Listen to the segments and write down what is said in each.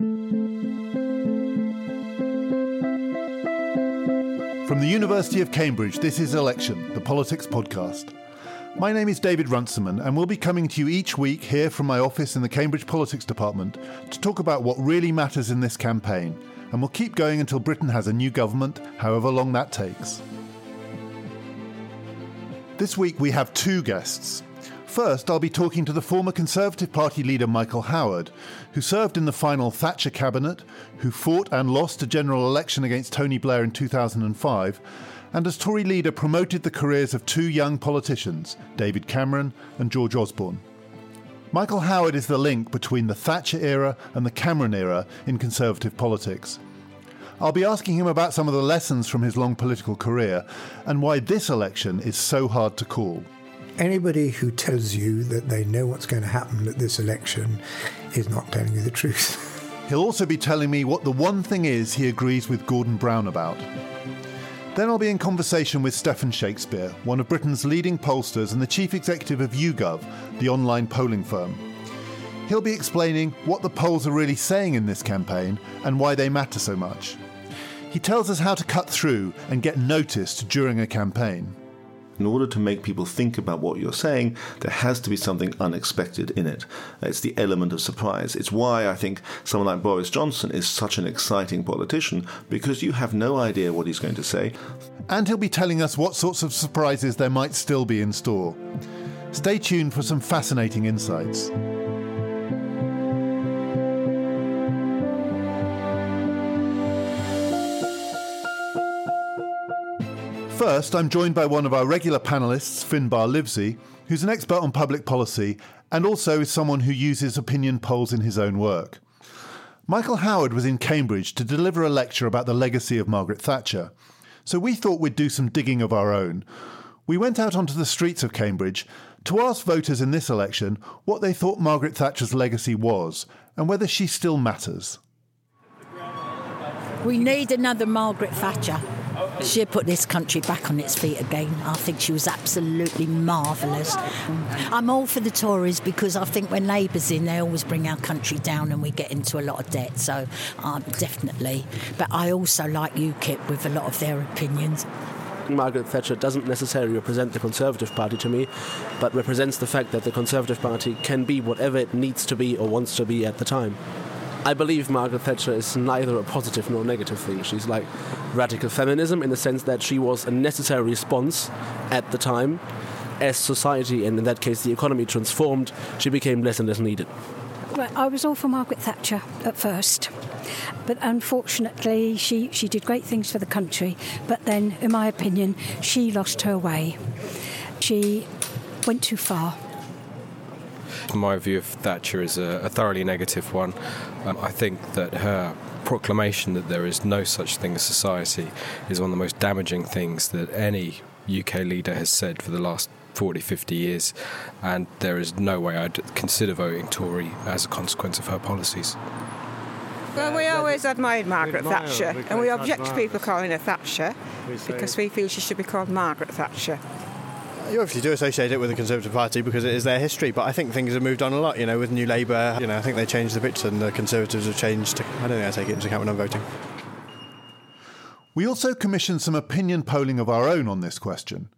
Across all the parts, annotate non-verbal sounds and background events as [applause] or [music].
From the University of Cambridge, this is Election, the Politics Podcast. My name is David Runciman, and we'll be coming to you each week here from my office in the Cambridge Politics Department to talk about what really matters in this campaign. And we'll keep going until Britain has a new government, however long that takes. This week we have two guests. First, I'll be talking to the former Conservative Party leader Michael Howard, who served in the final Thatcher cabinet, who fought and lost a general election against Tony Blair in 2005, and as Tory leader promoted the careers of two young politicians, David Cameron and George Osborne. Michael Howard is the link between the Thatcher era and the Cameron era in Conservative politics. I'll be asking him about some of the lessons from his long political career and why this election is so hard to call anybody who tells you that they know what's going to happen at this election is not telling you the truth. [laughs] He'll also be telling me what the one thing is he agrees with Gordon Brown about. Then I'll be in conversation with Stephan Shakespeare, one of Britain's leading pollsters and the chief executive of YouGov, the online polling firm. He'll be explaining what the polls are really saying in this campaign and why they matter so much. He tells us how to cut through and get noticed during a campaign in order to make people think about what you're saying, there has to be something unexpected in it. It's the element of surprise. It's why I think someone like Boris Johnson is such an exciting politician, because you have no idea what he's going to say. And he'll be telling us what sorts of surprises there might still be in store. Stay tuned for some fascinating insights. First, I'm joined by one of our regular panelists, Finbarr Livesey, who's an expert on public policy and also is someone who uses opinion polls in his own work. Michael Howard was in Cambridge to deliver a lecture about the legacy of Margaret Thatcher. So we thought we'd do some digging of our own. We went out onto the streets of Cambridge to ask voters in this election what they thought Margaret Thatcher's legacy was and whether she still matters. We need another Margaret Thatcher. She put this country back on its feet again. I think she was absolutely marvellous. I'm all for the Tories because I think when Labour's in, they always bring our country down and we get into a lot of debt. So um, definitely. But I also like UKIP with a lot of their opinions. Margaret Thatcher doesn't necessarily represent the Conservative Party to me, but represents the fact that the Conservative Party can be whatever it needs to be or wants to be at the time. I believe Margaret Thatcher is neither a positive nor negative thing. She's like radical feminism in the sense that she was a necessary response at the time. As society, and in that case the economy, transformed, she became less and less needed. Well, I was all for Margaret Thatcher at first. But unfortunately, she, she did great things for the country. But then, in my opinion, she lost her way. She went too far my view of Thatcher is a, a thoroughly negative one. Um, I think that her proclamation that there is no such thing as society is one of the most damaging things that any UK leader has said for the last 40, 50 years, and there is no way I'd consider voting Tory as a consequence of her policies. Well, we always admired Margaret Thatcher, and we object to people calling her Thatcher because we feel she should be called Margaret Thatcher you obviously do associate it with the Conservative Party because it is their history, but I think things have moved on a lot. You know, with New Labour, you know, I think they changed the pitch and the Conservatives have changed. I don't think I take it into account when I'm voting. We also commissioned some opinion polling of our own on this question.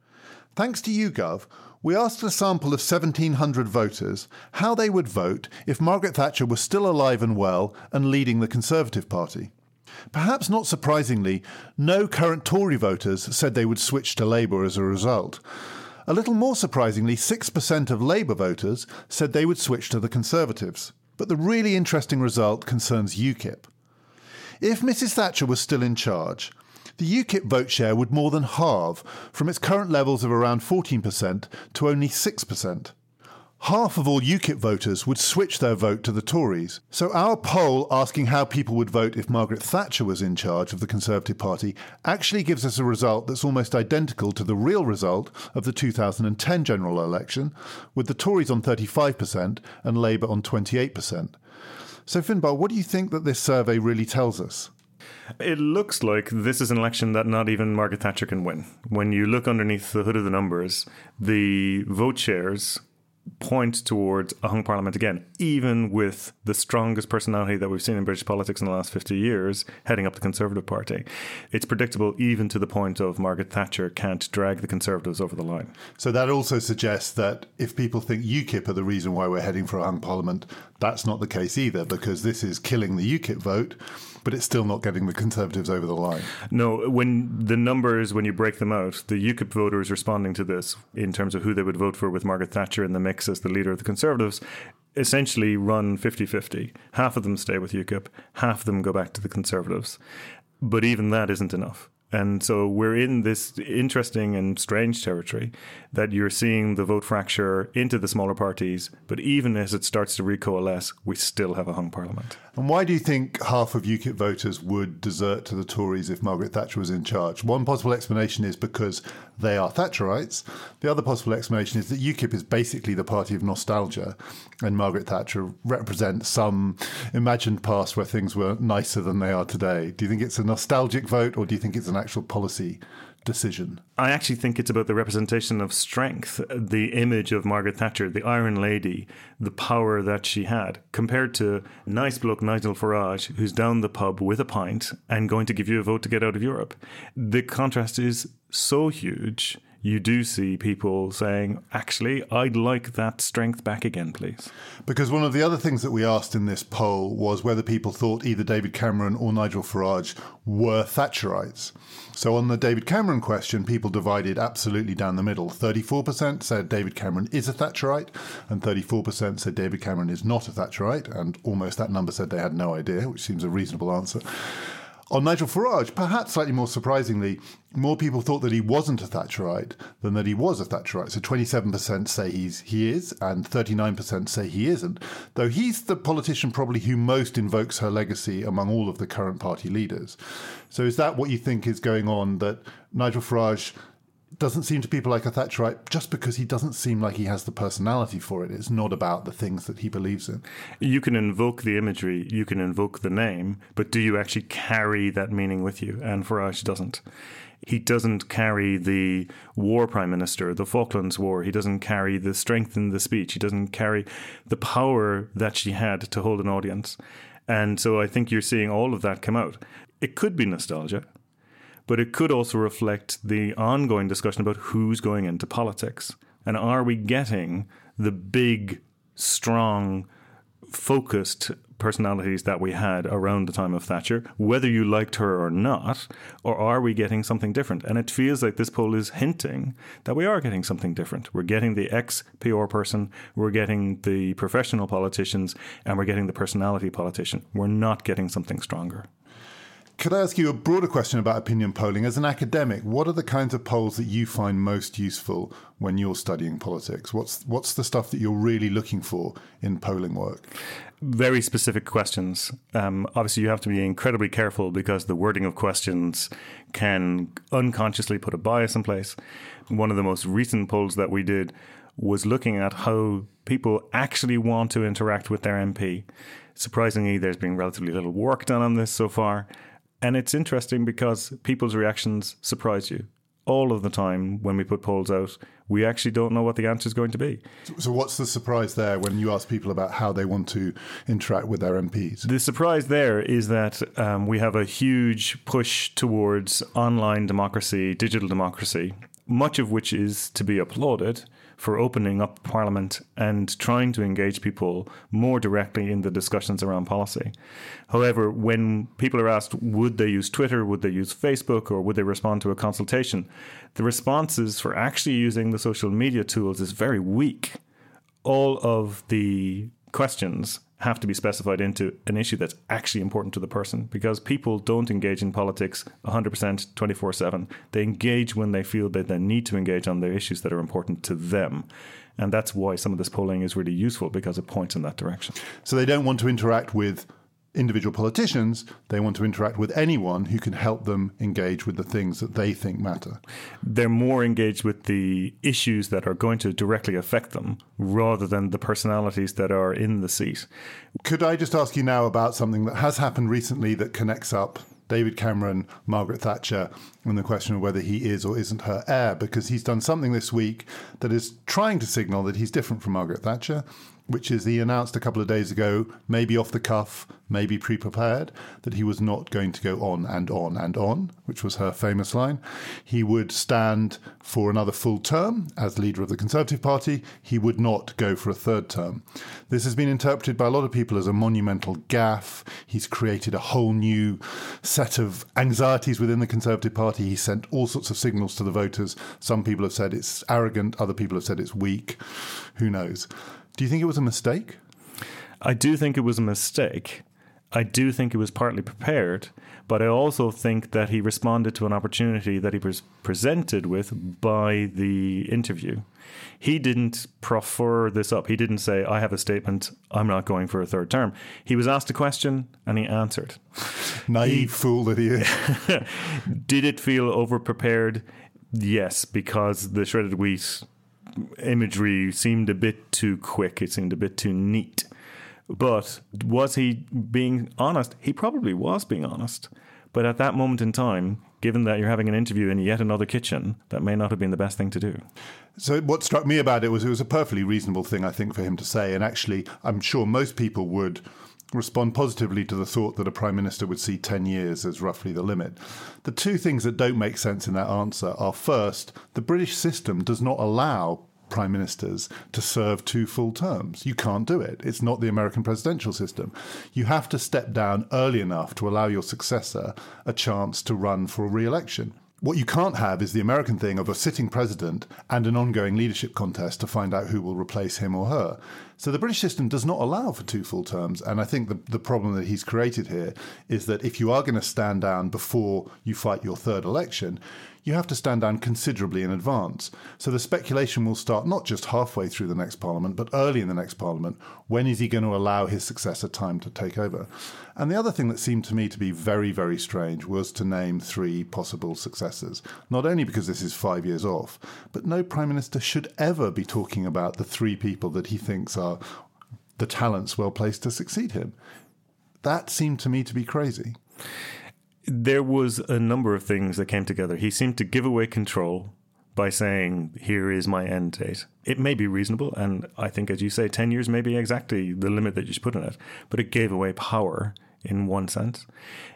Thanks to YouGov, we asked a sample of 1,700 voters how they would vote if Margaret Thatcher was still alive and well and leading the Conservative Party. Perhaps not surprisingly, no current Tory voters said they would switch to Labour as a result. A little more surprisingly, 6% of Labour voters said they would switch to the Conservatives. But the really interesting result concerns UKIP. If Mrs Thatcher was still in charge, the UKIP vote share would more than halve from its current levels of around 14% to only 6% half of all UKIP voters would switch their vote to the Tories. So our poll asking how people would vote if Margaret Thatcher was in charge of the Conservative Party actually gives us a result that's almost identical to the real result of the 2010 general election, with the Tories on 35% and Labour on 28%. So, Finbarr, what do you think that this survey really tells us? It looks like this is an election that not even Margaret Thatcher can win. When you look underneath the hood of the numbers, the vote shares point towards a hung parliament again, even with the strongest personality that we've seen in British politics in the last 50 years heading up the Conservative Party. It's predictable even to the point of Margaret Thatcher can't drag the Conservatives over the line. So that also suggests that if people think UKIP are the reason why we're heading for a hung parliament, that's not the case either, because this is killing the UKIP vote but it's still not getting the Conservatives over the line. No, when the numbers, when you break them out, the UKIP voters responding to this in terms of who they would vote for with Margaret Thatcher in the mix as the leader of the Conservatives essentially run 50 50. Half of them stay with UKIP, half of them go back to the Conservatives. But even that isn't enough. And so we're in this interesting and strange territory that you're seeing the vote fracture into the smaller parties, but even as it starts to recoalesce, we still have a hung parliament. And why do you think half of UKIP voters would desert to the Tories if Margaret Thatcher was in charge? One possible explanation is because they are Thatcherites. The other possible explanation is that UKIP is basically the party of nostalgia, and Margaret Thatcher represents some imagined past where things were nicer than they are today. Do you think it's a nostalgic vote, or do you think it's an actual policy decision? I actually think it's about the representation of strength, the image of Margaret Thatcher, the Iron Lady, the power that she had, compared to nice bloke Nigel Farage, who's down the pub with a pint and going to give you a vote to get out of Europe. The contrast is so huge you do see people saying, actually, I'd like that strength back again, please. Because one of the other things that we asked in this poll was whether people thought either David Cameron or Nigel Farage were Thatcherites. So on the David Cameron question, people divided absolutely down the middle. 34% said David Cameron is a Thatcherite, and 34% said David Cameron is not a Thatcherite, and almost that number said they had no idea, which seems a reasonable answer. On Nigel Farage, perhaps slightly more surprisingly, more people thought that he wasn't a Thatcherite than that he was a Thatcherite. So 27% say he's he is, and 39% say he isn't. Though he's the politician probably who most invokes her legacy among all of the current party leaders. So is that what you think is going on? That Nigel Farage doesn't seem to people like a Thatcherite just because he doesn't seem like he has the personality for it. It's not about the things that he believes in. You can invoke the imagery, you can invoke the name, but do you actually carry that meaning with you? And Farage doesn't. He doesn't carry the war prime minister, the Falklands War. He doesn't carry the strength in the speech. He doesn't carry the power that she had to hold an audience. And so I think you're seeing all of that come out. It could be nostalgia but it could also reflect the ongoing discussion about who's going into politics. And are we getting the big, strong, focused personalities that we had around the time of Thatcher, whether you liked her or not, or are we getting something different? And it feels like this poll is hinting that we are getting something different. We're getting the ex PR person, we're getting the professional politicians, and we're getting the personality politician. We're not getting something stronger. Could I ask you a broader question about opinion polling? As an academic, what are the kinds of polls that you find most useful when you're studying politics? What's what's the stuff that you're really looking for in polling work? Very specific questions. Um, obviously, you have to be incredibly careful because the wording of questions can unconsciously put a bias in place. One of the most recent polls that we did was looking at how people actually want to interact with their MP. Surprisingly, there's been relatively little work done on this so far. And it's interesting because people's reactions surprise you. All of the time when we put polls out, we actually don't know what the answer is going to be. So, what's the surprise there when you ask people about how they want to interact with their MPs? The surprise there is that um, we have a huge push towards online democracy, digital democracy, much of which is to be applauded for opening up Parliament and trying to engage people more directly in the discussions around policy. However, when people are asked, would they use Twitter, would they use Facebook, or would they respond to a consultation, the responses for actually using the social media tools is very weak. All of the questions have to be specified into an issue that's actually important to the person because people don't engage in politics 100% 24 7. They engage when they feel that they need to engage on the issues that are important to them. And that's why some of this polling is really useful because it points in that direction. So they don't want to interact with individual politicians, they want to interact with anyone who can help them engage with the things that they think matter. They're more engaged with the issues that are going to directly affect them rather than the personalities that are in the seat. Could I just ask you now about something that has happened recently that connects up David Cameron, Margaret Thatcher, and the question of whether he is or isn't her heir, because he's done something this week that is trying to signal that he's different from Margaret Thatcher which is he announced a couple of days ago, maybe off the cuff, maybe pre prepared, that he was not going to go on and on and on, which was her famous line. He would stand for another full term as leader of the Conservative Party. He would not go for a third term. This has been interpreted by a lot of people as a monumental gaffe. He's created a whole new set of anxieties within the Conservative Party. He sent all sorts of signals to the voters. Some people have said it's arrogant, other people have said it's weak. Who knows? Do you think it was a mistake? I do think it was a mistake. I do think it was partly prepared, but I also think that he responded to an opportunity that he was presented with by the interview. He didn't proffer this up. He didn't say, I have a statement, I'm not going for a third term. He was asked a question and he answered. [laughs] Naive he, fool that he is. [laughs] did it feel overprepared? Yes, because the shredded wheat imagery seemed a bit too quick. It seemed a bit too neat. But was he being honest? He probably was being honest. But at that moment in time, given that you're having an interview in yet another kitchen, that may not have been the best thing to do. So, what struck me about it was it was a perfectly reasonable thing, I think, for him to say. And actually, I'm sure most people would respond positively to the thought that a prime minister would see 10 years as roughly the limit. The two things that don't make sense in that answer are first, the British system does not allow prime ministers to serve two full terms. You can't do it. It's not the American presidential system. You have to step down early enough to allow your successor a chance to run for re election. What you can't have is the American thing of a sitting president and an ongoing leadership contest to find out who will replace him or her. So the British system does not allow for two full terms. And I think the, the problem that he's created here is that if you are going to stand down before you fight your third election, you have to stand down considerably in advance. So the speculation will start not just halfway through the next parliament, but early in the next parliament. When is he going to allow his successor time to take over? And the other thing that seemed to me to be very, very strange was to name three possible successors. Not only because this is five years off, but no prime minister should ever be talking about the three people that he thinks are the talents well placed to succeed him. That seemed to me to be crazy there was a number of things that came together. He seemed to give away control by saying, Here is my end date. It may be reasonable, and I think, as you say, 10 years may be exactly the limit that you should put on it, but it gave away power in one sense.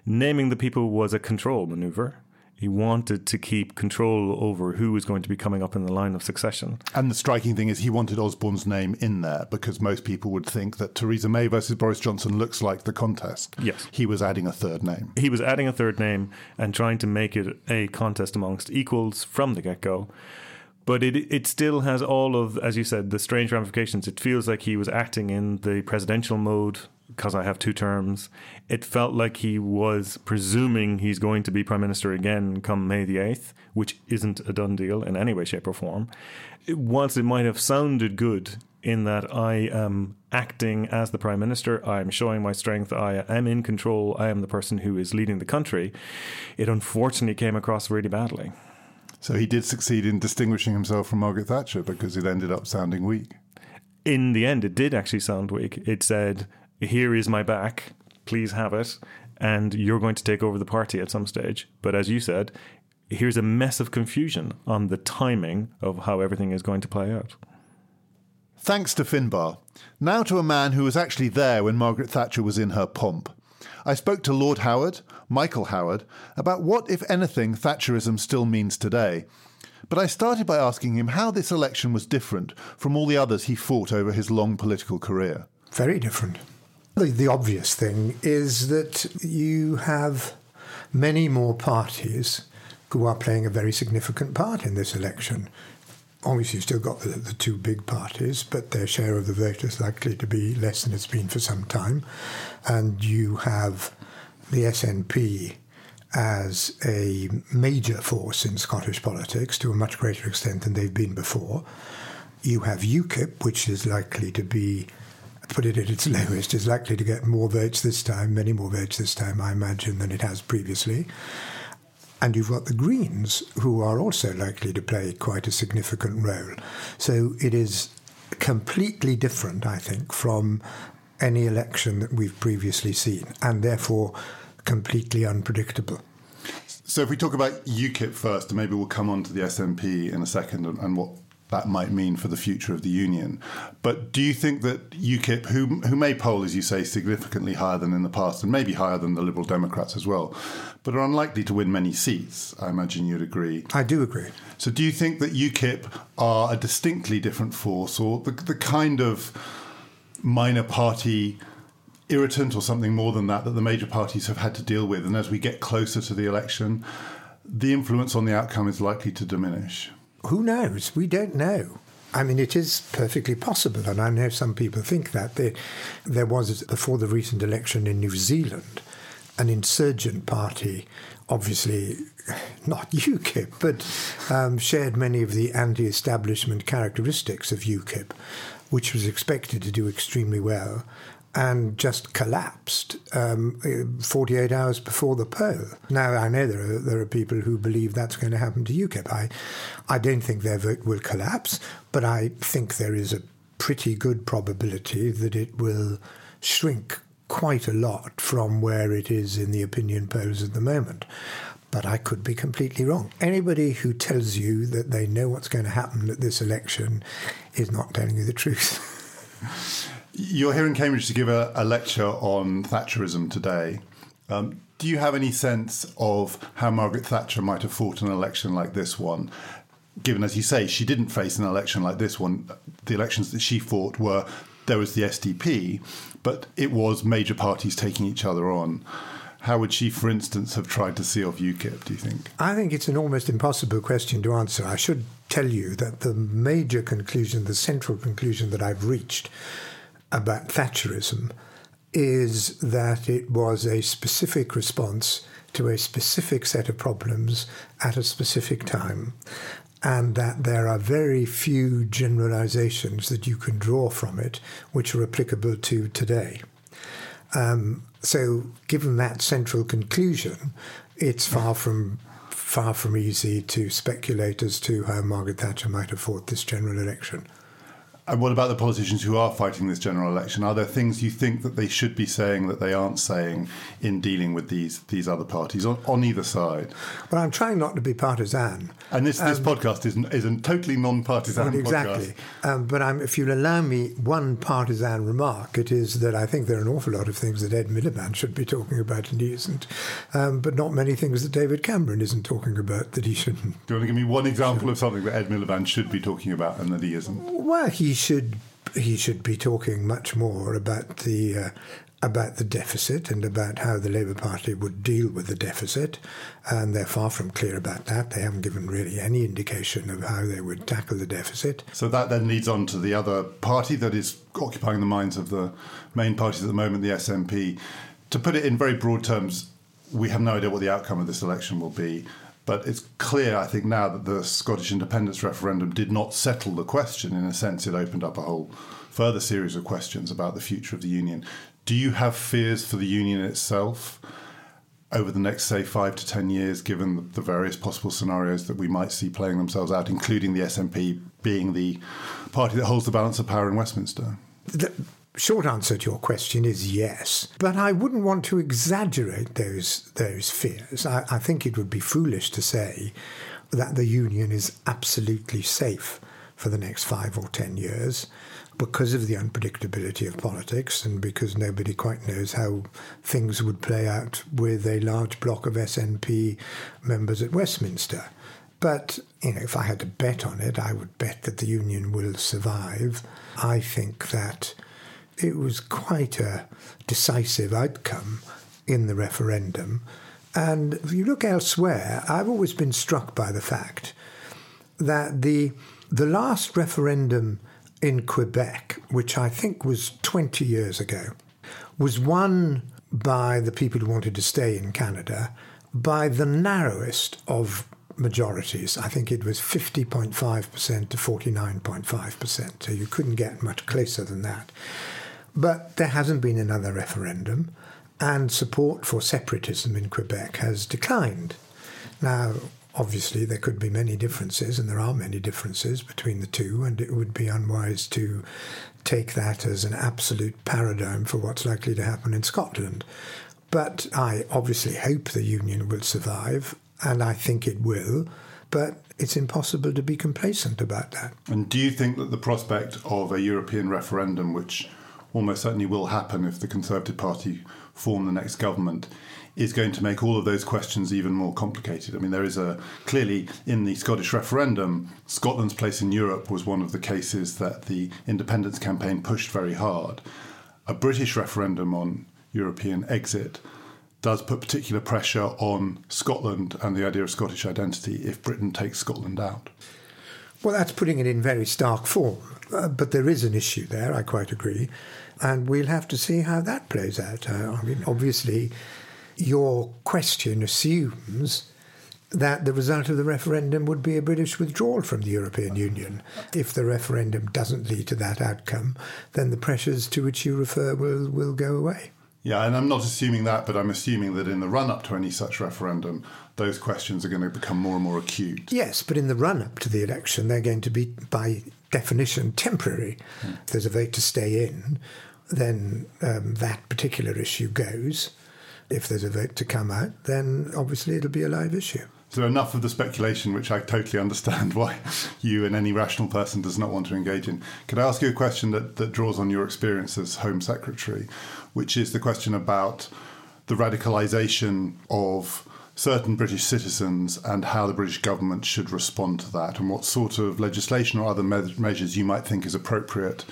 Naming the people was a control maneuver. He wanted to keep control over who was going to be coming up in the line of succession. And the striking thing is, he wanted Osborne's name in there because most people would think that Theresa May versus Boris Johnson looks like the contest. Yes. He was adding a third name. He was adding a third name and trying to make it a contest amongst equals from the get go but it it still has all of, as you said, the strange ramifications. It feels like he was acting in the presidential mode because I have two terms. It felt like he was presuming he's going to be prime minister again come May the eighth, which isn't a done deal in any way, shape, or form. Whilst it might have sounded good in that I am acting as the prime minister, I am showing my strength, I am in control, I am the person who is leading the country. It unfortunately came across really badly. So he did succeed in distinguishing himself from Margaret Thatcher because it ended up sounding weak. In the end, it did actually sound weak. It said, Here is my back, please have it, and you're going to take over the party at some stage. But as you said, here's a mess of confusion on the timing of how everything is going to play out. Thanks to Finbarr. Now to a man who was actually there when Margaret Thatcher was in her pomp. I spoke to Lord Howard, Michael Howard, about what, if anything, Thatcherism still means today. But I started by asking him how this election was different from all the others he fought over his long political career. Very different. The, the obvious thing is that you have many more parties who are playing a very significant part in this election obviously you've still got the, the, two big parties, but their share of the vote is likely to be less than it's been for some time. And you have the SNP as a major force in Scottish politics to a much greater extent than they've been before. You have UKIP, which is likely to be, put it at its lowest, is likely to get more votes this time, many more votes this time, I imagine, than it has previously. And you've got the Greens, who are also likely to play quite a significant role. So it is completely different, I think, from any election that we've previously seen, and therefore completely unpredictable. So if we talk about UKIP first, and maybe we'll come on to the SNP in a second and, and what that might mean for the future of the union. But do you think that UKIP, who, who may poll, as you say, significantly higher than in the past, and maybe higher than the Liberal Democrats as well, but are unlikely to win many seats? I imagine you'd agree. I do agree. So do you think that UKIP are a distinctly different force, or the, the kind of minor party irritant, or something more than that, that the major parties have had to deal with? And as we get closer to the election, the influence on the outcome is likely to diminish. Who knows? We don't know. I mean, it is perfectly possible, and I know some people think that. There, there was, before the recent election in New Zealand, an insurgent party, obviously [laughs] not UKIP, but um, shared many of the anti establishment characteristics of UKIP, which was expected to do extremely well and just collapsed um, 48 hours before the poll. Now, I know there are, there are people who believe that's going to happen to UKIP. I, I don't think their vote will collapse, but I think there is a pretty good probability that it will shrink quite a lot from where it is in the opinion polls at the moment. But I could be completely wrong. Anybody who tells you that they know what's going to happen at this election is not telling you the truth. [laughs] You're here in Cambridge to give a, a lecture on Thatcherism today. Um, do you have any sense of how Margaret Thatcher might have fought an election like this one? Given, as you say, she didn't face an election like this one. The elections that she fought were there was the SDP, but it was major parties taking each other on. How would she, for instance, have tried to see off UKIP, do you think? I think it's an almost impossible question to answer. I should tell you that the major conclusion, the central conclusion that I've reached about Thatcherism is that it was a specific response to a specific set of problems at a specific time, and that there are very few generalizations that you can draw from it which are applicable to today. Um, so, given that central conclusion, it's far from far from easy to speculate as to how Margaret Thatcher might have fought this general election. And what about the politicians who are fighting this general election? Are there things you think that they should be saying that they aren't saying in dealing with these these other parties on, on either side? Well, I'm trying not to be partisan. And this, this um, podcast is, is a totally non-partisan podcast. exactly. Um, but I'm, if you'll allow me one partisan remark, it is that I think there are an awful lot of things that Ed Miliband should be talking about and he isn't, um, but not many things that David Cameron isn't talking about that he shouldn't. Do you want to give me one example of something that Ed Miliband should be talking about and that he isn't? Well, he should he should be talking much more about the uh, about the deficit and about how the Labour Party would deal with the deficit, and they're far from clear about that. They haven't given really any indication of how they would tackle the deficit. So that then leads on to the other party that is occupying the minds of the main parties at the moment, the SNP. To put it in very broad terms, we have no idea what the outcome of this election will be. But it's clear, I think, now that the Scottish independence referendum did not settle the question. In a sense, it opened up a whole further series of questions about the future of the Union. Do you have fears for the Union itself over the next, say, five to ten years, given the various possible scenarios that we might see playing themselves out, including the SNP being the party that holds the balance of power in Westminster? Short answer to your question is yes. But I wouldn't want to exaggerate those those fears. I, I, think it would be foolish to say that the union is absolutely safe for the next five or ten years because of the unpredictability of politics and because nobody quite knows how things would play out with a large block of SNP members at Westminster. But you know, if I had to bet on it, I would bet that the union will survive. I think that it was quite a decisive outcome in the referendum. And if you look elsewhere, I've always been struck by the fact that the the last referendum in Quebec, which I think was 20 years ago, was won by the people who wanted to stay in Canada by the narrowest of majorities. I think it was 50.5% to 49.5%. So you couldn't get much closer than that. But there hasn't been another referendum, and support for separatism in Quebec has declined. Now, obviously, there could be many differences, and there are many differences between the two, and it would be unwise to take that as an absolute paradigm for what's likely to happen in Scotland. But I obviously hope the Union will survive, and I think it will. But it's impossible to be complacent about that. And do you think that the prospect of a European referendum, which almost certainly will happen if the Conservative Party form the next government, is going to make all of those questions even more complicated. I mean, there is a clearly in the Scottish referendum, Scotland's place in Europe was one of the cases that the independence campaign pushed very hard. A British referendum on European exit does put particular pressure on Scotland and the idea of Scottish identity if Britain takes Scotland out. Well, that's putting it in very stark form. Uh, but there is an issue there, I quite agree. And we'll have to see how that plays out. Uh, I mean, obviously, your question assumes that the result of the referendum would be a British withdrawal from the European Union. If the referendum doesn't lead to that outcome, then the pressures to which you refer will, will go away. Yeah, and I'm not assuming that, but I'm assuming that in the run up to any such referendum, those questions are going to become more and more acute. Yes, but in the run up to the election, they're going to be, by definition, temporary. Hmm. If there's a vote to stay in, then um, that particular issue goes if there's a vote to come out, then obviously it'll be a live issue. So enough of the speculation, which I totally understand [laughs] why you and any rational person does not want to engage in. Could I ask you a question that, that draws on your experience as Home Secretary, which is the question about the radicalisation of certain British citizens and how the British government should respond to that, and what sort of legislation or other me- measures you might think is appropriate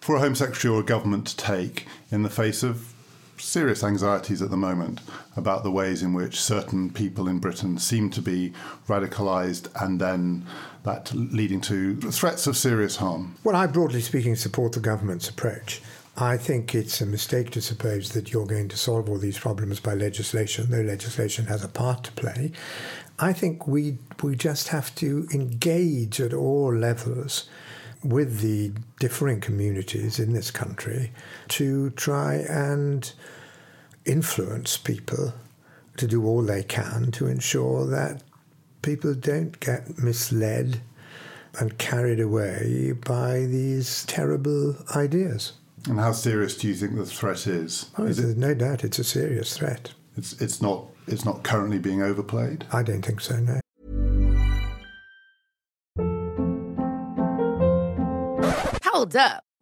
for a Home Secretary or a government to take in the face of serious anxieties at the moment about the ways in which certain people in Britain seem to be radicalised and then that leading to threats of serious harm. Well, I broadly speaking support the government's approach. I think it's a mistake to suppose that you're going to solve all these problems by legislation, though legislation has a part to play. I think we we just have to engage at all levels with the differing communities in this country to try and influence people to do all they can to ensure that people don't get misled and carried away by these terrible ideas. And how serious do you think the threat is? Oh, is there's it, no doubt it's a serious threat. It's it's not it's not currently being overplayed. I don't think so. No. Hold up.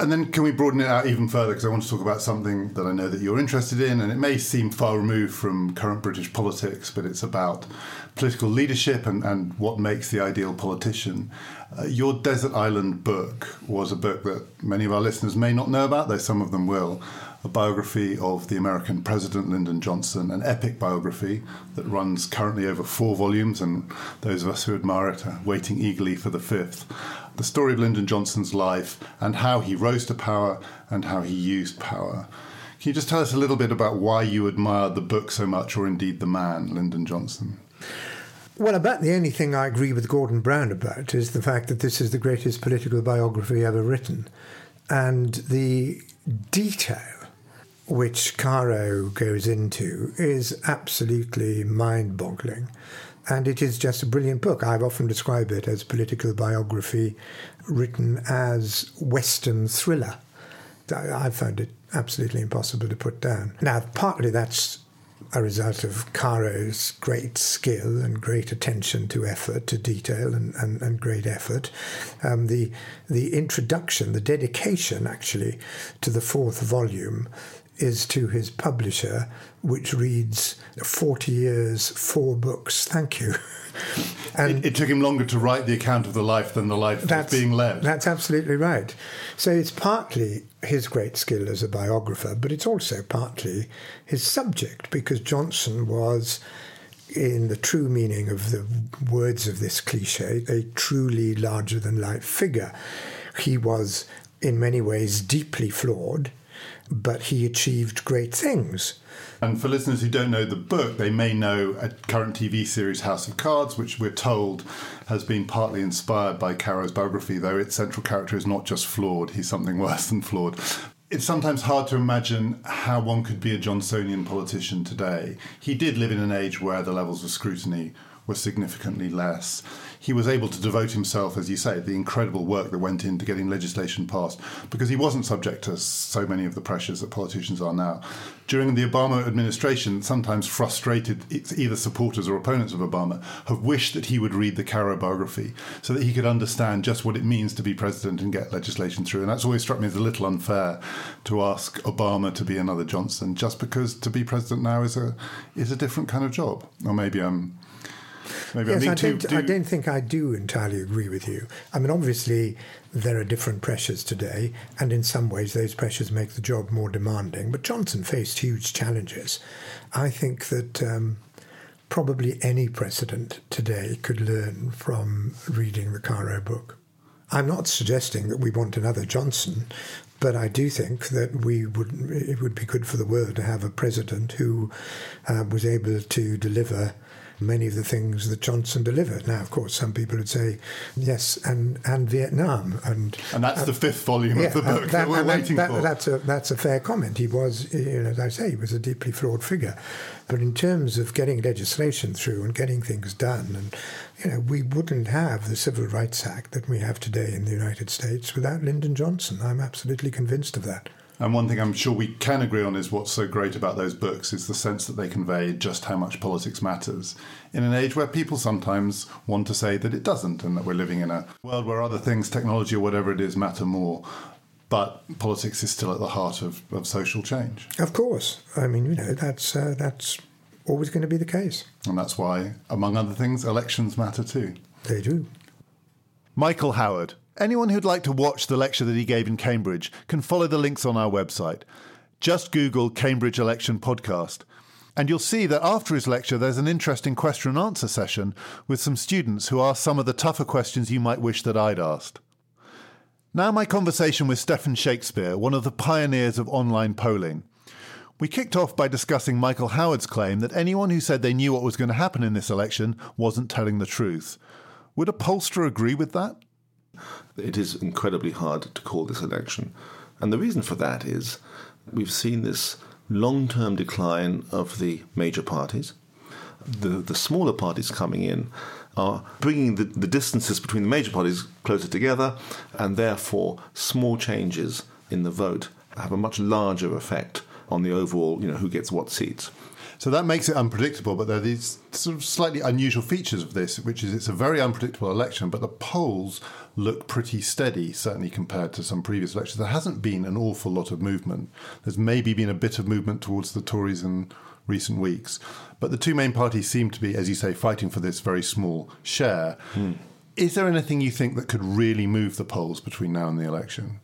And then can we broaden it out even further? Because I want to talk about something that I know that you're interested in, and it may seem far removed from current British politics, but it's about political leadership and, and what makes the ideal politician. Uh, your Desert Island book was a book that many of our listeners may not know about, though some of them will. A biography of the American President Lyndon Johnson, an epic biography that runs currently over four volumes, and those of us who admire it are waiting eagerly for the fifth the story of Lyndon Johnson's life and how he rose to power and how he used power. Can you just tell us a little bit about why you admired the book so much, or indeed the man, Lyndon Johnson? Well, about the only thing I agree with Gordon Brown about is the fact that this is the greatest political biography ever written. And the detail which Caro goes into is absolutely mind boggling and it is just a brilliant book. I've often described it as political biography written as Western thriller. I found it absolutely impossible to put down. Now, partly that's a result of Caro's great skill and great attention to effort, to detail, and, and, and great effort. Um, the the introduction, the dedication, actually, to the fourth volume is to his publisher, which reads 40 years, four books, thank you. [laughs] and it, it, took him longer to write the account of the life than the life that's being led. That's absolutely right. So it's partly his great skill as a biographer, but it's also partly his subject, because Johnson was, in the true meaning of the words of this cliche, a truly larger than life figure. He was, in many ways, deeply flawed but he achieved great things. And for listeners who don't know the book, they may know a current TV series, House of Cards, which we're told has been partly inspired by Caro's biography, though its central character is not just flawed, he's something [laughs] worse than flawed. It's sometimes hard to imagine how one could be a Johnsonian politician today. He did live in an age where the levels of scrutiny were significantly less he was able to devote himself, as you say, the incredible work that went into getting legislation passed because he wasn't subject to so many of the pressures that politicians are now. During the Obama administration, sometimes frustrated either supporters or opponents of Obama have wished that he would read the Caro biography so that he could understand just what it means to be president and get legislation through. And that's always struck me as a little unfair to ask Obama to be another Johnson just because to be president now is a is a different kind of job. Or maybe I'm Maybe yes, I, don't, do... I don't think I do entirely agree with you. I mean, obviously, there are different pressures today, and in some ways, those pressures make the job more demanding. But Johnson faced huge challenges. I think that um, probably any president today could learn from reading the Caro book. I'm not suggesting that we want another Johnson, but I do think that we would it would be good for the world to have a president who uh, was able to deliver many of the things that Johnson delivered. Now, of course, some people would say yes, and and Vietnam, and and that's uh, the fifth volume yeah, of the book that, that we're waiting that, for. That's a that's a fair comment. He was, you know, as I say, he was a deeply flawed figure, but in terms of getting legislation through and getting things done, and you know, we wouldn't have the Civil Rights Act that we have today in the United States without Lyndon Johnson. I'm absolutely convinced of that. And one thing I'm sure we can agree on is what's so great about those books is the sense that they convey just how much politics matters in an age where people sometimes want to say that it doesn't and that we're living in a world where other things, technology or whatever it is, matter more. But politics is still at the heart of, of social change. Of course. I mean, you know, that's, uh, that's always going to be the case. And that's why, among other things, elections matter too. They do. Michael Howard, Anyone who'd like to watch the lecture that he gave in Cambridge can follow the links on our website. Just Google Cambridge Election Podcast. And you'll see that after his lecture, there's an interesting question and answer session with some students who ask some of the tougher questions you might wish that I'd asked. Now, my conversation with Stephan Shakespeare, one of the pioneers of online polling. We kicked off by discussing Michael Howard's claim that anyone who said they knew what was going to happen in this election wasn't telling the truth. Would a pollster agree with that? It is incredibly hard to call this election. And the reason for that is we've seen this long term decline of the major parties. The, the smaller parties coming in are bringing the, the distances between the major parties closer together, and therefore small changes in the vote have a much larger effect on the overall, you know, who gets what seats. So that makes it unpredictable, but there are these sort of slightly unusual features of this, which is it's a very unpredictable election, but the polls look pretty steady, certainly compared to some previous elections. There hasn't been an awful lot of movement. There's maybe been a bit of movement towards the Tories in recent weeks, but the two main parties seem to be, as you say, fighting for this very small share. Hmm. Is there anything you think that could really move the polls between now and the election?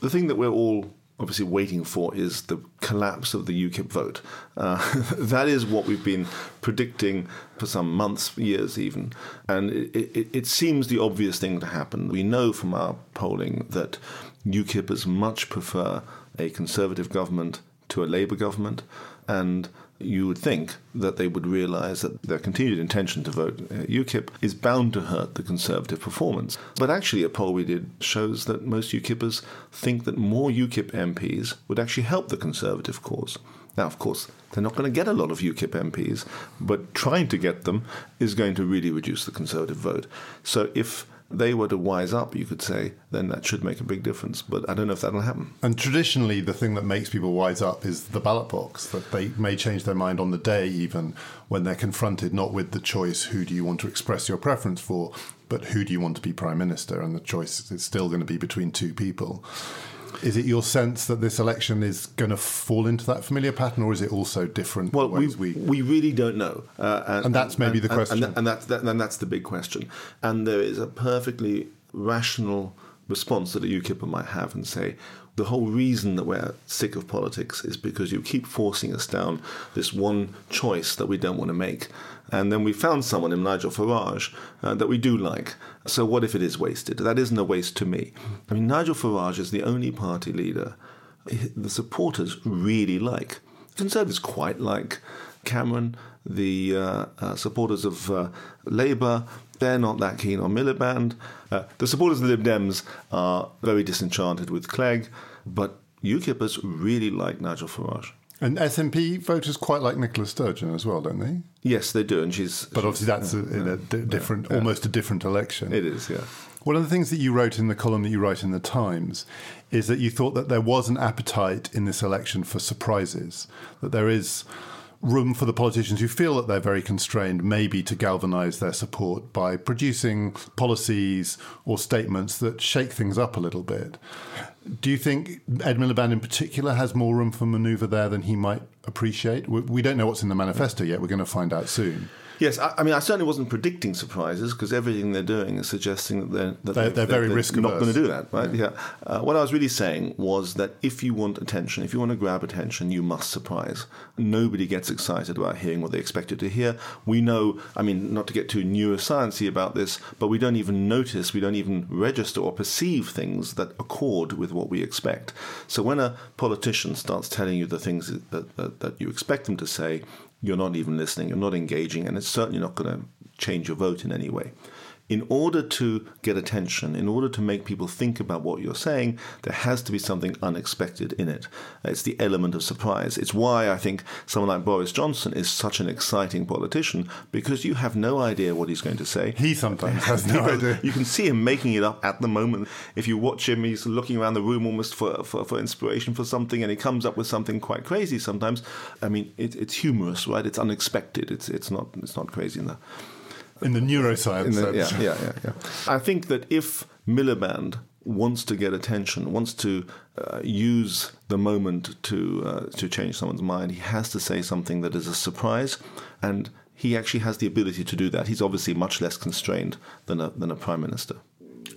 The thing that we're all obviously waiting for is the collapse of the UKIP vote. Uh, [laughs] that is what we've been predicting for some months, years even. And it, it, it, seems the obvious thing to happen. We know from our polling that UKIPers much prefer a Conservative government to a Labour government. And you would think that they would realise that their continued intention to vote uh, UKIP is bound to hurt the Conservative performance. But actually, a poll we did shows that most UKIPers think that more UKIP MPs would actually help the Conservative cause. Now, of course, they're not going to get a lot of UKIP MPs, but trying to get them is going to really reduce the Conservative vote. So if they were to wise up, you could say, then that should make a big difference. But I don't know if that'll happen. And traditionally, the thing that makes people wise up is the ballot box, that they may change their mind on the day, even when they're confronted not with the choice, who do you want to express your preference for, but who do you want to be prime minister? And the choice is still going to be between two people. Is it your sense that this election is going to fall into that familiar pattern, or is it also different? Well, we, we, we really don't know, uh, and, and, that's maybe and, the question. And, and that's that, and that's the big question. And there is a perfectly rational response that a UKIPer might have and say, the whole reason that we're sick of politics is because you keep forcing us down this one choice that we don't want to make. And then we found someone in Nigel Farage uh, that we do like. So what if it is wasted? That isn't a waste to me. I mean, Nigel Farage is the only party leader the supporters really like. Conservatives quite like Cameron. The uh, uh, supporters of uh, Labour, they're not that keen on Miliband. Uh, the supporters of the Lib Dems are very disenchanted with Clegg, but UKIPers really like Nigel Farage. And SNP voters quite like Nicola Sturgeon as well, don't they? Yes, they do, and she's. But obviously, that's a, in a d- different, yeah. almost a different election. It is, yeah. One of the things that you wrote in the column that you write in the Times is that you thought that there was an appetite in this election for surprises, that there is room for the politicians who feel that they're very constrained, maybe to galvanise their support by producing policies or statements that shake things up a little bit. Do you think Ed Miliband in particular has more room for manoeuvre there than he might appreciate? We don't know what's in the manifesto yet. We're going to find out soon. Yes, I, I, mean, I certainly wasn't predicting surprises because everything they're doing is suggesting that they're that they're, they're, very they're risk not going to do that, right? Yeah. yeah. Uh, what I was really saying was that if you want attention, if you want to grab attention, you must surprise. Nobody gets excited about hearing what they expected to hear. We know, I mean, not to get too neurosciencey about this, but we don't even notice, we don't even register or perceive things that accord with what we expect. So when a politician starts telling you the things that, that, that you expect them to say, you're not even listening, you're not engaging, and it's certainly not going to change your vote in any way. In order to get attention, in order to make people think about what you're saying, there has to be something unexpected in it. It's the element of surprise. It's why I think someone like Boris Johnson is such an exciting politician because you have no idea what he's going to say. He sometimes has no [laughs] idea. You can see him making it up at the moment. If you watch him, he's looking around the room almost for, for, for inspiration for something, and he comes up with something quite crazy sometimes. I mean, it, it's humorous, right? It's unexpected. It's, it's, not, it's not crazy in the in the neuroscience in the, sense. Yeah, yeah, yeah, yeah. I think that if Miliband wants to get attention, wants to uh, use the moment to uh, to change someone's mind, he has to say something that is a surprise, and he actually has the ability to do that. He's obviously much less constrained than a than a prime minister.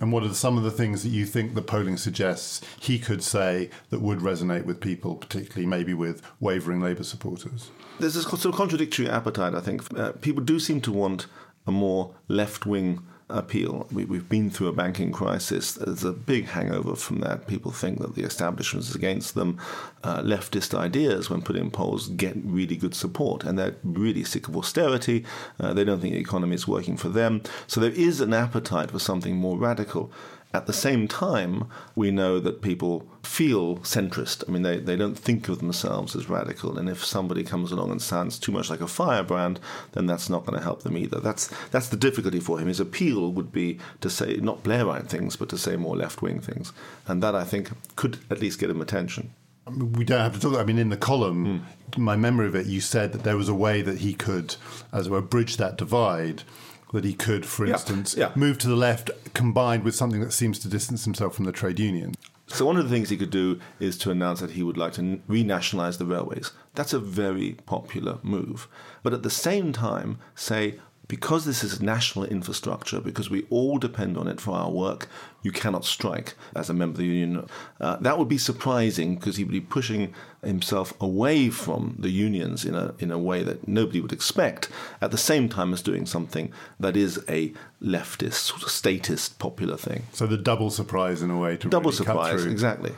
And what are some of the things that you think the polling suggests he could say that would resonate with people, particularly maybe with wavering Labour supporters? There's this sort of contradictory appetite, I think. Uh, people do seem to want a more left wing appeal. We, have been through a banking crisis. There's a big hangover from that. People think that the establishment is against them. Uh, leftist ideas, when put in polls, get really good support, and they're really sick of austerity. Uh, they don't think the economy is working for them. So there is an appetite for something more radical. At the same time, we know that people feel centrist. I mean, they, they don't think of themselves as radical. And if somebody comes along and sounds too much like a firebrand, then that's not going to help them either. That's, that's the difficulty for him. His appeal would be to say not Blairite things, but to say more left wing things. And that, I think, could at least get him attention. We don't have to talk. I mean, in the column, mm. my memory of it, you said that there was a way that he could, as it were, bridge that divide that he could, for yeah, instance, yeah. move to the left combined with something that seems to distance himself from the trade union. So one of the things he could do is to announce that he would like to renationalize the railways. That's a very popular move. But at the same time, say, because this is national infrastructure, because we all depend on it for our work, you cannot strike as a member of the union. Uh, that would be surprising because he would be pushing himself away from the unions in a in a way that nobody would expect. At the same time as doing something that is a leftist, sort of statist, popular thing. So the double surprise in a way to double really surprise, exactly.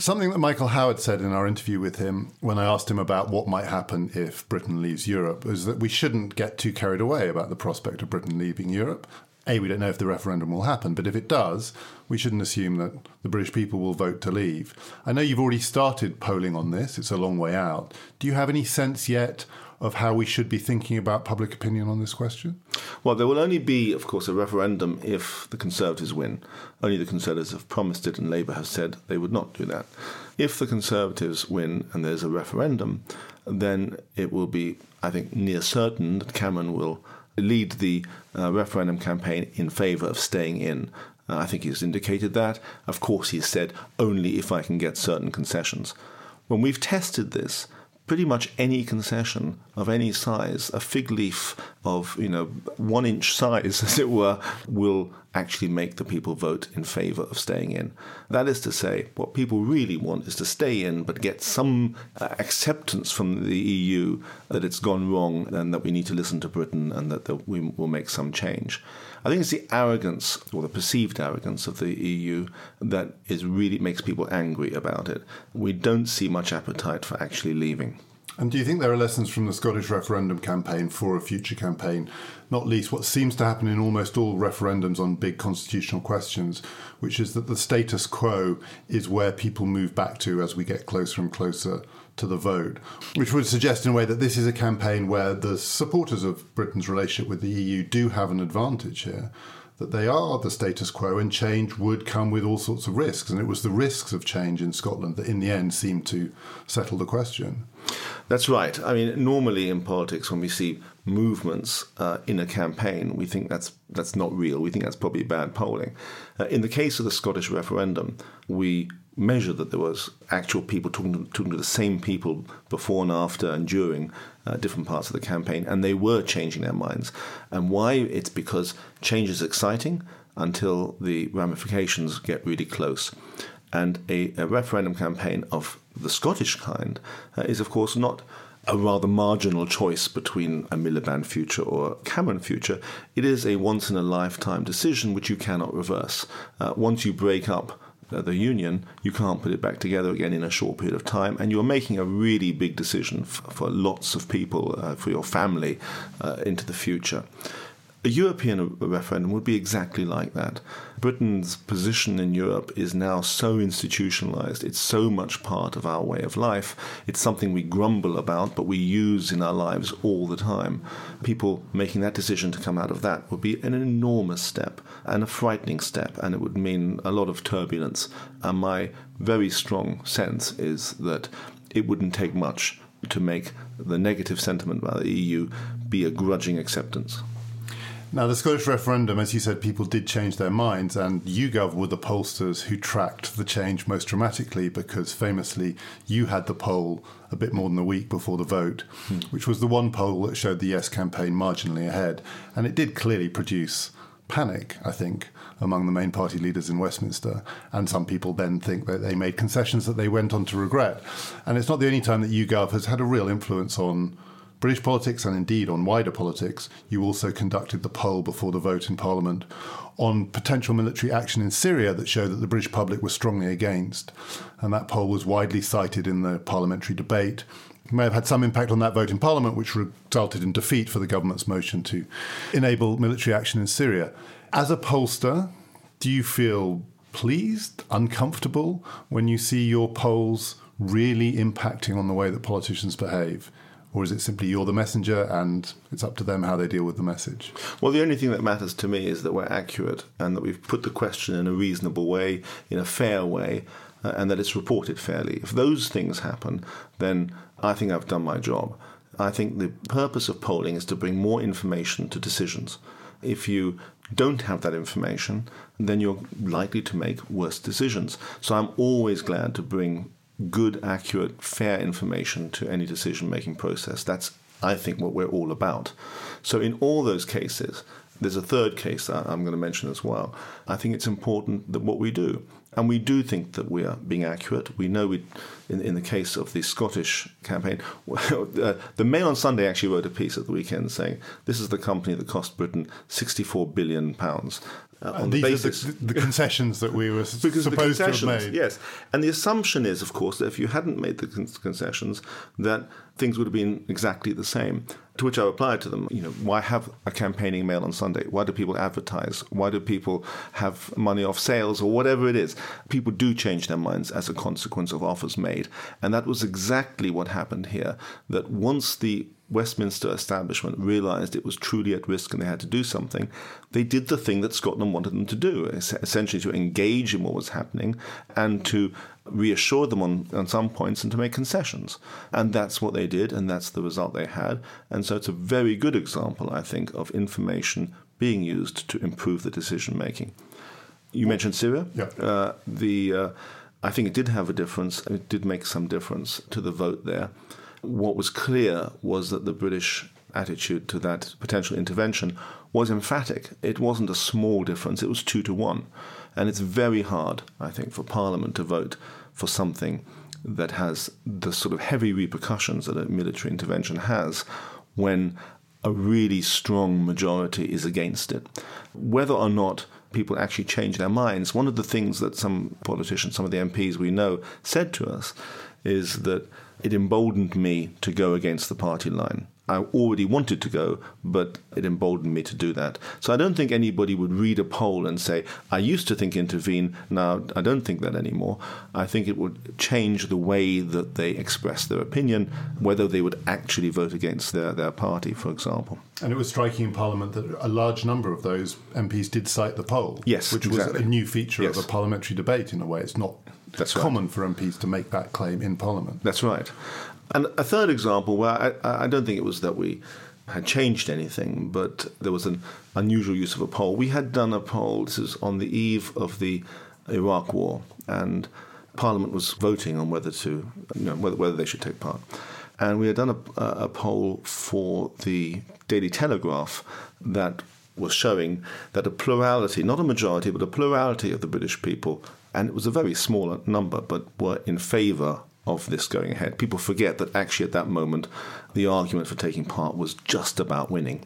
Something that Michael Howard said in our interview with him when I asked him about what might happen if Britain leaves Europe is that we shouldn't get too carried away about the prospect of Britain leaving Europe. A, we don't know if the referendum will happen, but if it does, we shouldn't assume that the British people will vote to leave. I know you've already started polling on this, it's a long way out. Do you have any sense yet of how we should be thinking about public opinion on this question? Well, there will only be, of course, a referendum if the Conservatives win. Only the Conservatives have promised it, and Labour have said they would not do that. If the Conservatives win and there's a referendum, then it will be, I think, near certain that Cameron will lead the uh, referendum campaign in favour of staying in. Uh, I think he's indicated that. Of course, he's said only if I can get certain concessions. When we've tested this, pretty much any concession of any size, a fig leaf of, you know, one inch size, [laughs] as it were, will actually make the people vote in favour of staying in. That is to say, what people really want is to stay in but get some uh, acceptance from the EU that it's gone wrong and that we need to listen to Britain and that we will make some change. I think it's the arrogance or the perceived arrogance of the EU that is really makes people angry about it. We don't see much appetite for actually leaving. And do you think there are lessons from the Scottish referendum campaign for a future campaign? Not least what seems to happen in almost all referendums on big constitutional questions, which is that the status quo is where people move back to as we get closer and closer to the vote, which would suggest in a way that this is a campaign where the supporters of Britain's relationship with the EU do have an advantage here. That they are the status quo and change would come with all sorts of risks. And it was the risks of change in Scotland that, in the end, seemed to settle the question. That's right. I mean, normally in politics, when we see movements uh, in a campaign, we think that's that's not real. We think that's probably bad polling. Uh, in the case of the Scottish referendum, we measure that there was actual people talking to, talking to the same people before and after and during uh, different parts of the campaign, and they were changing their minds. And why? It's because change is exciting until the ramifications get really close. And a, a referendum campaign of the Scottish kind uh, is, of course, not a rather marginal choice between a Miliband future or a Cameron future. It is a once in a lifetime decision which you cannot reverse. Uh, once you break up the union, you can't put it back together again in a short period of time, and you're making a really big decision f- for lots of people, uh, for your family, uh, into the future. A European referendum would be exactly like that. Britain's position in Europe is now so institutionalized. It's so much part of our way of life. It's something we grumble about, but we use in our lives all the time. People making that decision to come out of that would be an enormous step and a frightening step, and it would mean a lot of turbulence. And my very strong sense is that it wouldn't take much to make the negative sentiment about the EU be a grudging acceptance. Now, the Scottish referendum, as you said, people did change their minds, and YouGov were the pollsters who tracked the change most dramatically because famously you had the poll a bit more than a week before the vote, hmm. which was the one poll that showed the Yes campaign marginally ahead. And it did clearly produce panic, I think, among the main party leaders in Westminster. And some people then think that they made concessions that they went on to regret. And it's not the only time that YouGov has had a real influence on British politics and indeed on wider politics, you also conducted the poll before the vote in Parliament on potential military action in Syria that showed that the British public was strongly against. And that poll was widely cited in the parliamentary debate. It may have had some impact on that vote in Parliament, which resulted in defeat for the government's motion to enable military action in Syria. As a pollster, do you feel pleased, uncomfortable when you see your polls really impacting on the way that politicians behave? Or is it simply you're the messenger and it's up to them how they deal with the message? Well, the only thing that matters to me is that we're accurate and that we've put the question in a reasonable way, in a fair way, uh, and that it's reported fairly. If those things happen, then I think I've done my job. I think the purpose of polling is to bring more information to decisions. If you don't have that information, then you're likely to make worse decisions. So I'm always glad to bring good, accurate, fair information to any decision making process. That's, I think, what we're all about. So, in all those cases, there's a third case that I'm going to mention as well. I think it's important that what we do, and we do think that we are being accurate. We know we, in, in the case of the Scottish campaign, [laughs] uh, the Mail on Sunday actually wrote a piece at the weekend saying this is the company that cost Britain 64 billion pounds. Uh, on these the basis. are the, the concessions that we were [laughs] supposed to have made. Yes, and the assumption is, of course, that if you hadn't made the concessions, that things would have been exactly the same. To which I replied to them, you know, why have a campaigning mail on Sunday? Why do people advertise? Why do people have money off sales or whatever it is? People do change their minds as a consequence of offers made, and that was exactly what happened here. That once the Westminster establishment realized it was truly at risk and they had to do something, they did the thing that Scotland wanted them to do, essentially to engage in what was happening and to reassure them on, on some points and to make concessions. And that's what they did, and that's the result they had. And so it's a very good example, I think, of information being used to improve the decision making. You mentioned Syria. Yeah. Uh, the uh, I think it did have a difference. It did make some difference to the vote there. What was clear was that the British attitude to that potential intervention was emphatic. It wasn't a small difference, it was two to one. And it's very hard, I think, for Parliament to vote for something that has the sort of heavy repercussions that a military intervention has when a really strong majority is against it. Whether or not people actually change their minds, one of the things that some politicians, some of the MPs we know, said to us is that it emboldened me to go against the party line. I already wanted to go, but it emboldened me to do that. So I don't think anybody would read a poll and say, I used to think intervene, now I don't think that anymore. I think it would change the way that they express their opinion, whether they would actually vote against their, their party, for example. And it was striking in Parliament that a large number of those MPs did cite the poll. Yes, which exactly. was a new feature yes. of a parliamentary debate in a way. It's not That's common right. for MPs to make that claim in Parliament. That's right. And a third example where I, I don't think it was that we had changed anything, but there was an unusual use of a poll. We had done a poll, this is on the eve of the Iraq War, and Parliament was voting on whether to, you know, whether, whether they should take part. And we had done a, a poll for the Daily Telegraph that was showing that a plurality, not a majority, but a plurality of the British people, and it was a very small number, but were in favour of this going ahead. People forget that actually at that moment the argument for taking part was just about winning.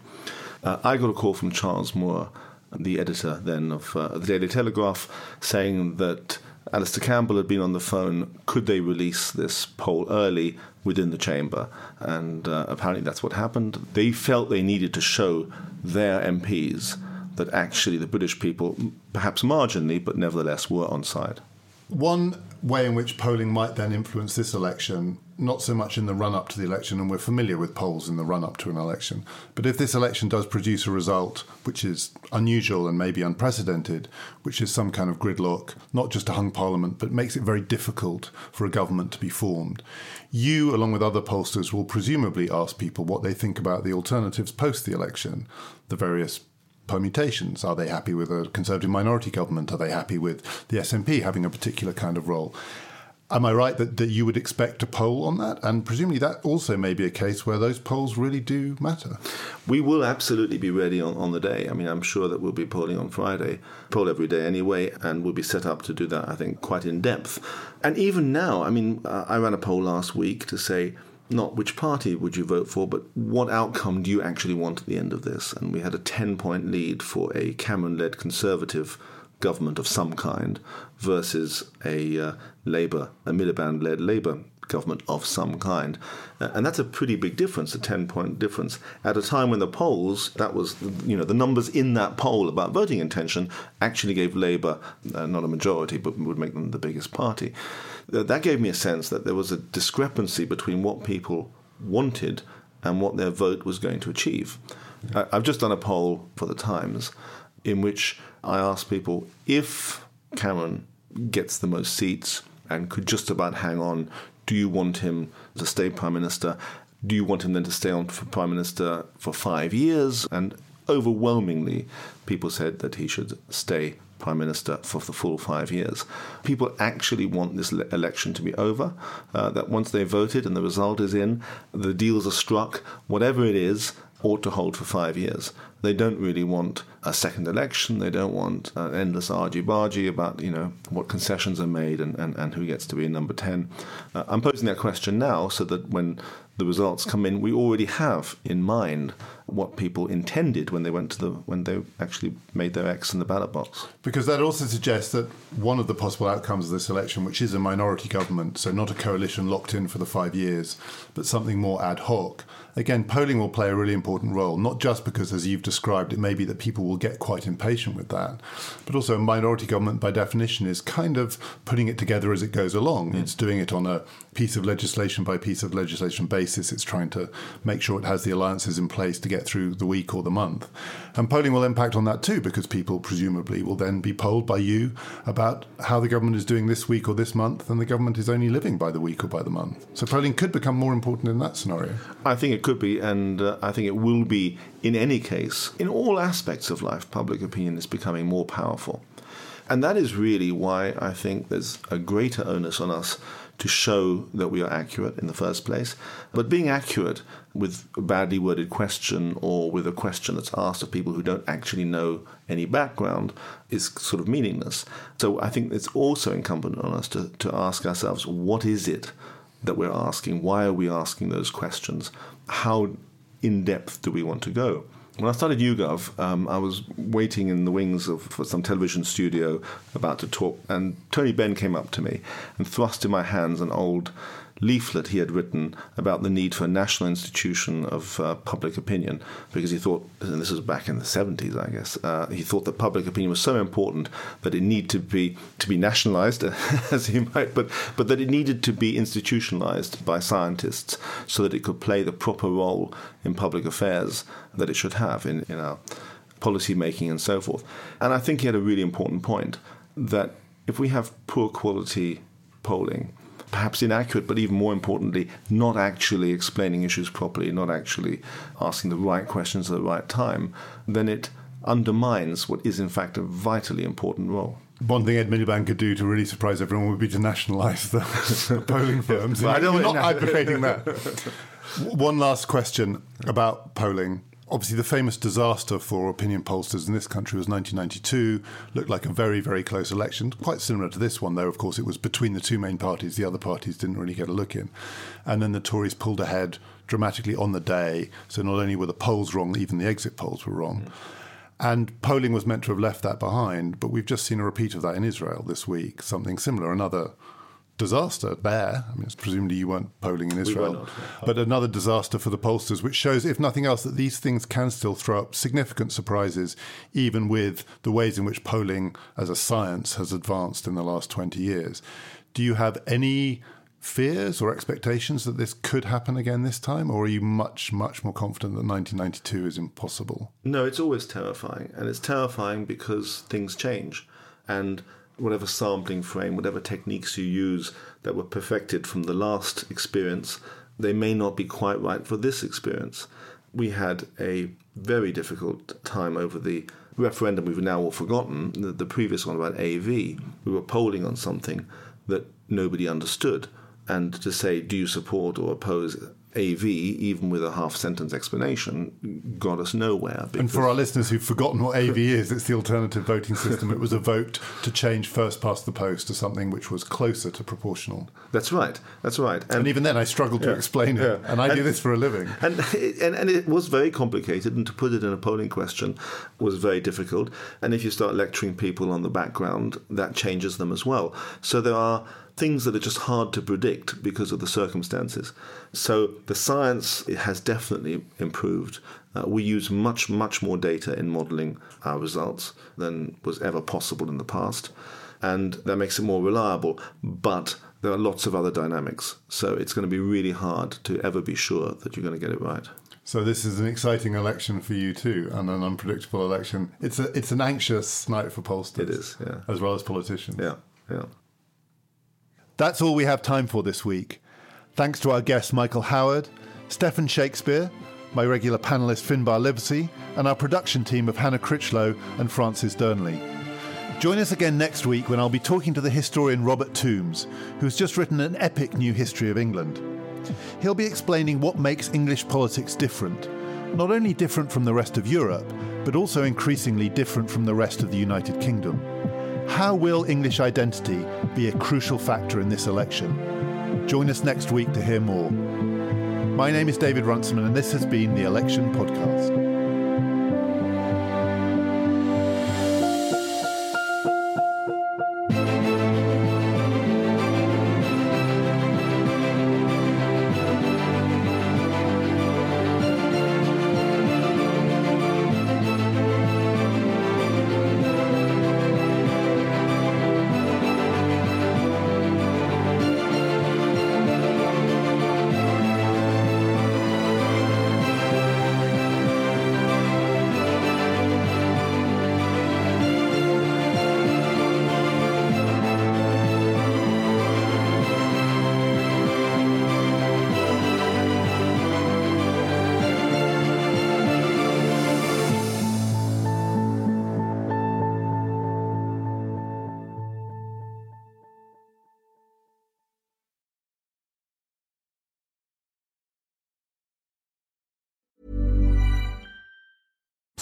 Uh, I got a call from Charles Moore, the editor then of uh, the Daily Telegraph, saying that Alastair Campbell had been on the phone. Could they release this poll early within the chamber? And uh, apparently that's what happened. They felt they needed to show their MPs that actually the British people, perhaps marginally, but nevertheless, were on side. One way in which polling might then influence this election, not so much in the run up to the election, and we're familiar with polls in the run up to an election, but if this election does produce a result which is unusual and maybe unprecedented, which is some kind of gridlock, not just a hung parliament, but makes it very difficult for a government to be formed, you, along with other pollsters, will presumably ask people what they think about the alternatives post the election, the various permutations. Are they happy with a Conservative minority government? Are they happy with the SNP having a particular kind of role? Am I right that, that you would expect a poll on that? And presumably that also may be a case where those polls really do matter. We will absolutely be ready on, on the day. I mean, I'm sure that we'll be polling on Friday, poll every day anyway, and we'll be set up to do that, I think, quite in depth. And even now, I mean, I ran a poll last week to say, not which party would you vote for, but what outcome do you actually want at the end of this? And we had a 10 point lead for a Cameron led Conservative government of some kind versus a uh, Labour, a Miliband led Labour government of some kind. Uh, and that's a pretty big difference, a 10 point difference. At a time when the polls, that was, you know, the numbers in that poll about voting intention actually gave Labour uh, not a majority, but would make them the biggest party. That gave me a sense that there was a discrepancy between what people wanted and what their vote was going to achieve. I, I've just done a poll for the Times in which I asked people if Cameron gets the most seats and could just about hang on, do you want him to stay Prime Minister? Do you want him then to stay on for Prime Minister for five years? And overwhelmingly, people said that he should stay Prime Minister for the full five years. People actually want this le- election to be over, uh, that once they voted and the result is in, the deals are struck, whatever it is, ought to hold for five years. They don't really want a second election. They don't want an endless argy-bargy about, you know, what concessions are made and, and, and who gets to be number 10. Uh, I'm posing that question now so that when the results come in, we already have in mind what people intended when they went to the when they actually made their X in the ballot box. Because that also suggests that one of the possible outcomes of this election, which is a minority government, so not a coalition locked in for the five years, but something more ad hoc. Again, polling will play a really important role, not just because, as you've described, it may be that people will get quite impatient with that, but also a minority government, by definition, is kind of putting it together as it goes along. Mm. It's doing it on a piece of legislation by piece of legislation basis. It's trying to make sure it has the alliances in place to get through the week or the month. And polling will impact on that too, because people presumably will then be polled by you about how the government is doing this week or this month, and the government is only living by the week or by the month. So polling could become more important in that scenario. I think it could be, and uh, I think it will be in any case. In all aspects of life, public opinion is becoming more powerful. And that is really why I think there's a greater onus on us to show that we are accurate in the first place. But being accurate with a badly worded question or with a question that's asked of people who don't actually know any background is sort of meaningless. So I think it's also incumbent on us to, to ask ourselves what is it that we're asking? Why are we asking those questions? How in depth do we want to go? When I started YouGov, um, I was waiting in the wings of for some television studio about to talk, and Tony Benn came up to me and thrust in my hands an old leaflet he had written about the need for a national institution of uh, public opinion because he thought, and this was back in the 70s, I guess, uh, he thought that public opinion was so important that it needed to be to be nationalized, [laughs] as he might, but but that it needed to be institutionalized by scientists so that it could play the proper role in public affairs that it should have in, in our policy making and so forth. And I think he had a really important point that if we have poor quality polling, perhaps inaccurate, but even more importantly, not actually explaining issues properly, not actually asking the right questions at the right time, then it undermines what is in fact a vitally important role. One thing Ed Miliband could do to really surprise everyone would be to nationalise the, [laughs] the polling [laughs] firms. I don't You're not [laughs] advocating that. One last question about polling. Obviously, the famous disaster for opinion pollsters in this country was 1992. Looked like a very, very close election. Quite similar to this one, though, of course, it was between the two main parties. The other parties didn't really get a look in. And then the Tories pulled ahead dramatically on the day. So not only were the polls wrong, even the exit polls were wrong. Mm. And polling was meant to have left that behind, but we've just seen a repeat of that in Israel this week. Something similar, another disaster there. I mean, it's presumably you weren't polling in Israel, not. but another disaster for the pollsters, which shows, if nothing else, that these things can still throw up significant surprises, even with the ways in which polling as a science has advanced in the last 20 years. Do you have any fears or expectations that this could happen again this time, or are you much, much more confident that 1992 is impossible? No, it's always terrifying. And it's terrifying because things change. And whatever sampling frame, whatever techniques you use that were perfected from the last experience, they may not be quite right for this experience. We had a very difficult time over the referendum we've now all forgotten, the, the previous one about AV. We were polling on something that nobody understood. And to say, do you support or oppose AV, even with a half sentence explanation, got us nowhere. And for our listeners who've forgotten what AV [laughs] is, it's the alternative voting system. It was a vote to change first past the post to something which was closer to proportional. That's right. That's right. And, even then, I struggled to Yeah, explain it. yeah. And I do this for a living. And, and and it was very complicated, and to put it in a polling question was very difficult. And if you start lecturing people on the background, that changes them as well. So there are things that are just hard to predict because of the circumstances. So the science has definitely improved. Uh, we use much much more data in modelling our results than was ever possible in the past, and that makes it more reliable. But there are lots of other dynamics, so it's going to be really hard to ever be sure that you're going to get it right. So this is an exciting election for you too, and an unpredictable election. It's a it's an anxious night for pollsters. It is, yeah. as well as politicians. Yeah, yeah. That's all we have time for this week. Thanks to our guests Michael Howard, Stephan Shakespeare, my regular panellist Finbarr Livesey, and our production team of Hannah Critchlow and Francis Durnley. Join us again next week when I'll be talking to the historian Robert Tombs, who's just written an epic new history of England. He'll be explaining what makes English politics different, not only different from the rest of Europe, but also increasingly different from the rest of the United Kingdom. How will English identity be a crucial factor in this election? Join us next week to hear more. My name is David Runciman, and this has been the Election Podcast.